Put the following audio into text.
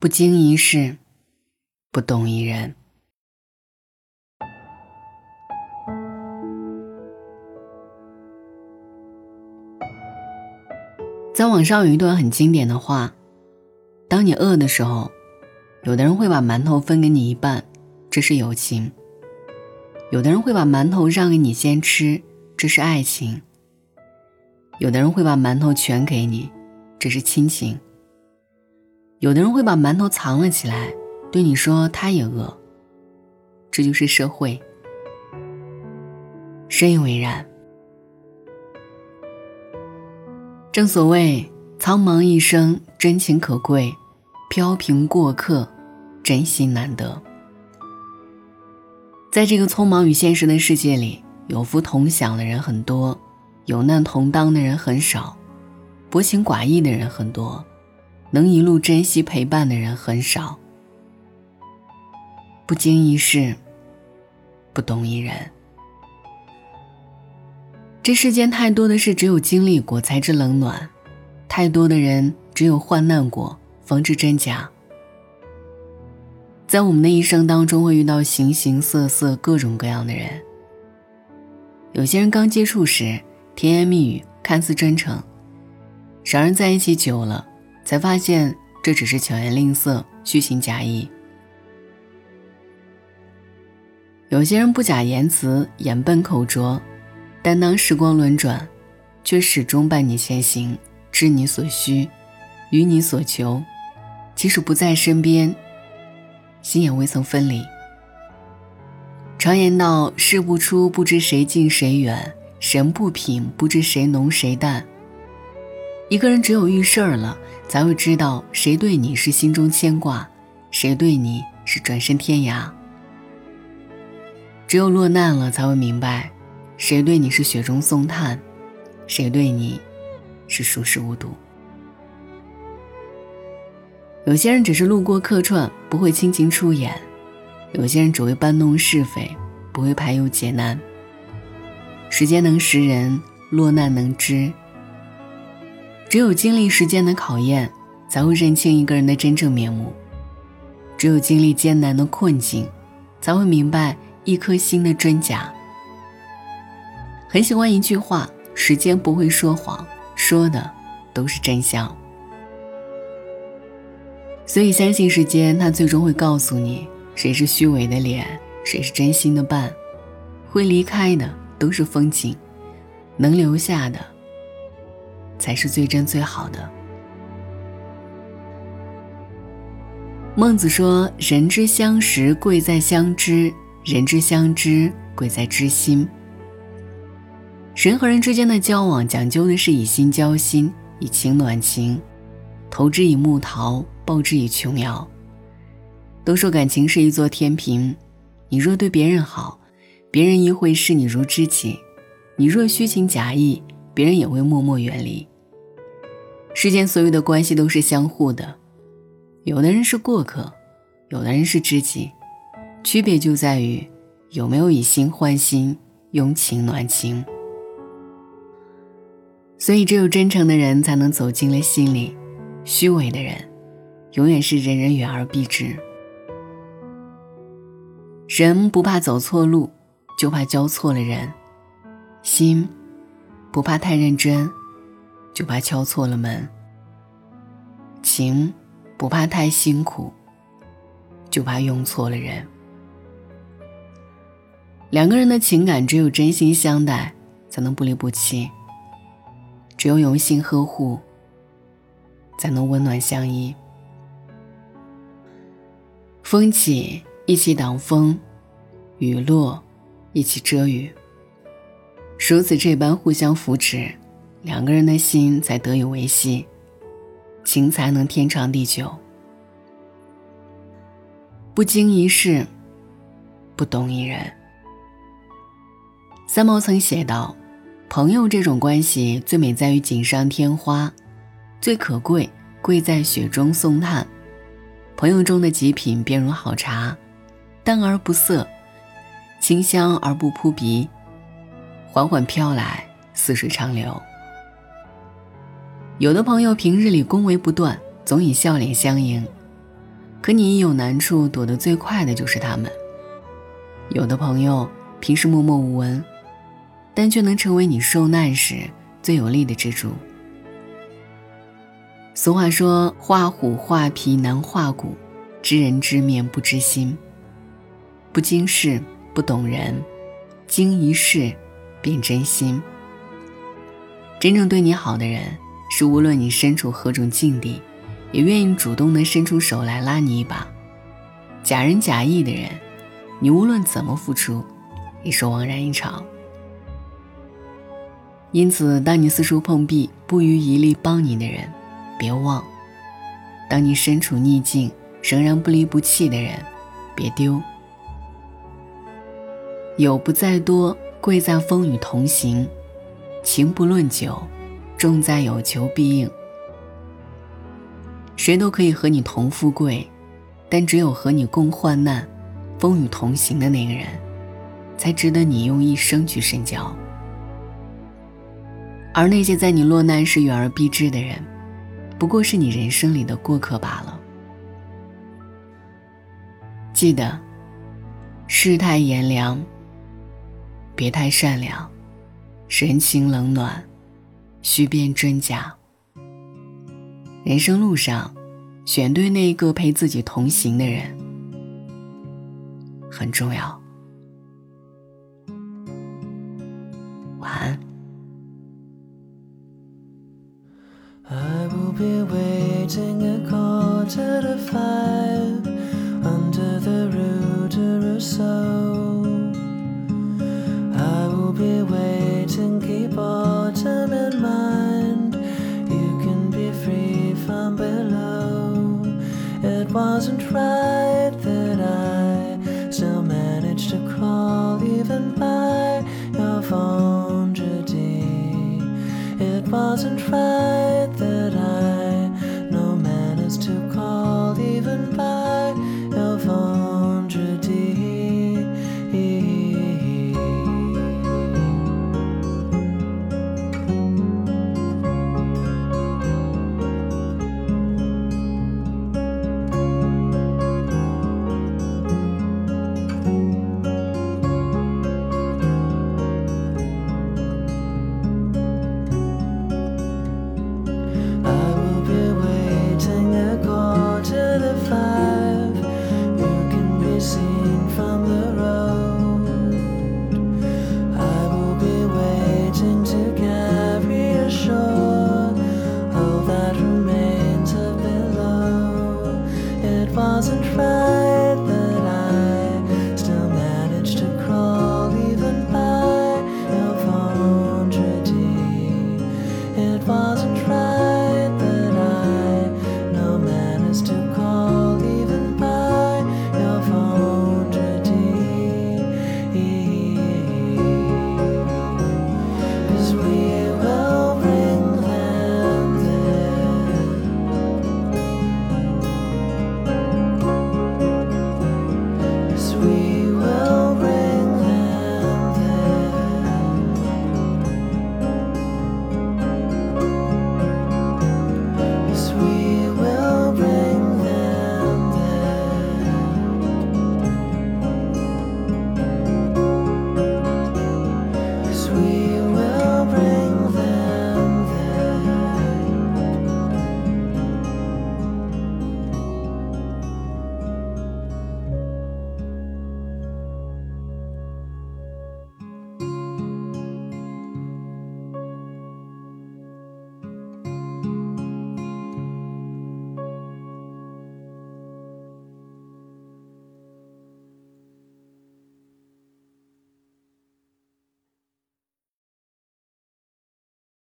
不经一事，不懂一人。在网上有一段很经典的话：当你饿的时候，有的人会把馒头分给你一半，这是友情；有的人会把馒头让给你先吃，这是爱情；有的人会把馒头全给你，这是亲情。有的人会把馒头藏了起来，对你说他也饿。这就是社会，深以为然。正所谓苍茫一生，真情可贵；飘萍过客，真心难得。在这个匆忙与现实的世界里，有福同享的人很多，有难同当的人很少，薄情寡义的人很多。能一路珍惜陪伴的人很少，不经一事，不懂一人。这世间太多的事，只有经历过才知冷暖；太多的人，只有患难过方知真假。在我们的一生当中，会遇到形形色色、各种各样的人。有些人刚接触时甜言蜜语，看似真诚；两人在一起久了。才发现这只是巧言令色、虚情假意。有些人不假言辞、眼笨口拙，但当时光轮转，却始终伴你前行，知你所需，与你所求。即使不在身边，心也未曾分离。常言道：“事不出，不知谁近谁远；神不品，不知谁浓谁淡。”一个人只有遇事儿了，才会知道谁对你是心中牵挂，谁对你是转身天涯。只有落难了，才会明白，谁对你是雪中送炭，谁对你是熟视无睹。有些人只是路过客串，不会倾情出演；有些人只会搬弄是非，不会排忧解难。时间能识人，落难能知。只有经历时间的考验，才会认清一个人的真正面目；只有经历艰难的困境，才会明白一颗心的真假。很喜欢一句话：“时间不会说谎，说的都是真相。”所以，相信时间，它最终会告诉你，谁是虚伪的脸，谁是真心的伴。会离开的都是风景，能留下的。才是最真最好的。孟子说：“人之相识，贵在相知；人之相知，贵在知心。”人和人之间的交往，讲究的是以心交心，以情暖情，投之以木桃，报之以琼瑶。都说感情是一座天平，你若对别人好，别人亦会视你如知己；你若虚情假意，别人也会默默远离。世间所有的关系都是相互的，有的人是过客，有的人是知己，区别就在于有没有以心换心，用情暖情。所以，只有真诚的人才能走进了心里，虚伪的人，永远是人人远而避之。人不怕走错路，就怕交错了人；心不怕太认真。就怕敲错了门，情不怕太辛苦，就怕用错了人。两个人的情感，只有真心相待，才能不离不弃；只有用心呵护，才能温暖相依。风起一起挡风，雨落一起遮雨，如此这般互相扶持。两个人的心才得以维系，情才能天长地久。不经一事，不懂一人。三毛曾写道：“朋友这种关系最美在于锦上添花，最可贵贵在雪中送炭。朋友中的极品便如好茶，淡而不涩，清香而不扑鼻，缓缓飘来，似水长流。”有的朋友平日里恭维不断，总以笑脸相迎；可你一有难处，躲得最快的就是他们。有的朋友平时默默无闻，但却能成为你受难时最有力的支柱。俗话说：“画虎画皮难画骨，知人知面不知心。不经事不懂人，经一事便真心。”真正对你好的人，是无论你身处何种境地，也愿意主动的伸出手来拉你一把。假仁假义的人，你无论怎么付出，也是枉然一场。因此，当你四处碰壁，不遗余力帮你的人，别忘；当你身处逆境，仍然不离不弃的人，别丢。友不在多，贵在风雨同行。情不论久，重在有求必应。谁都可以和你同富贵，但只有和你共患难、风雨同行的那个人，才值得你用一生去深交。而那些在你落难时远而避之的人，不过是你人生里的过客罢了。记得，世态炎凉，别太善良。人情冷暖，虚辨真假。人生路上，选对那个陪自己同行的人很重要。Wasn't right thousand friends.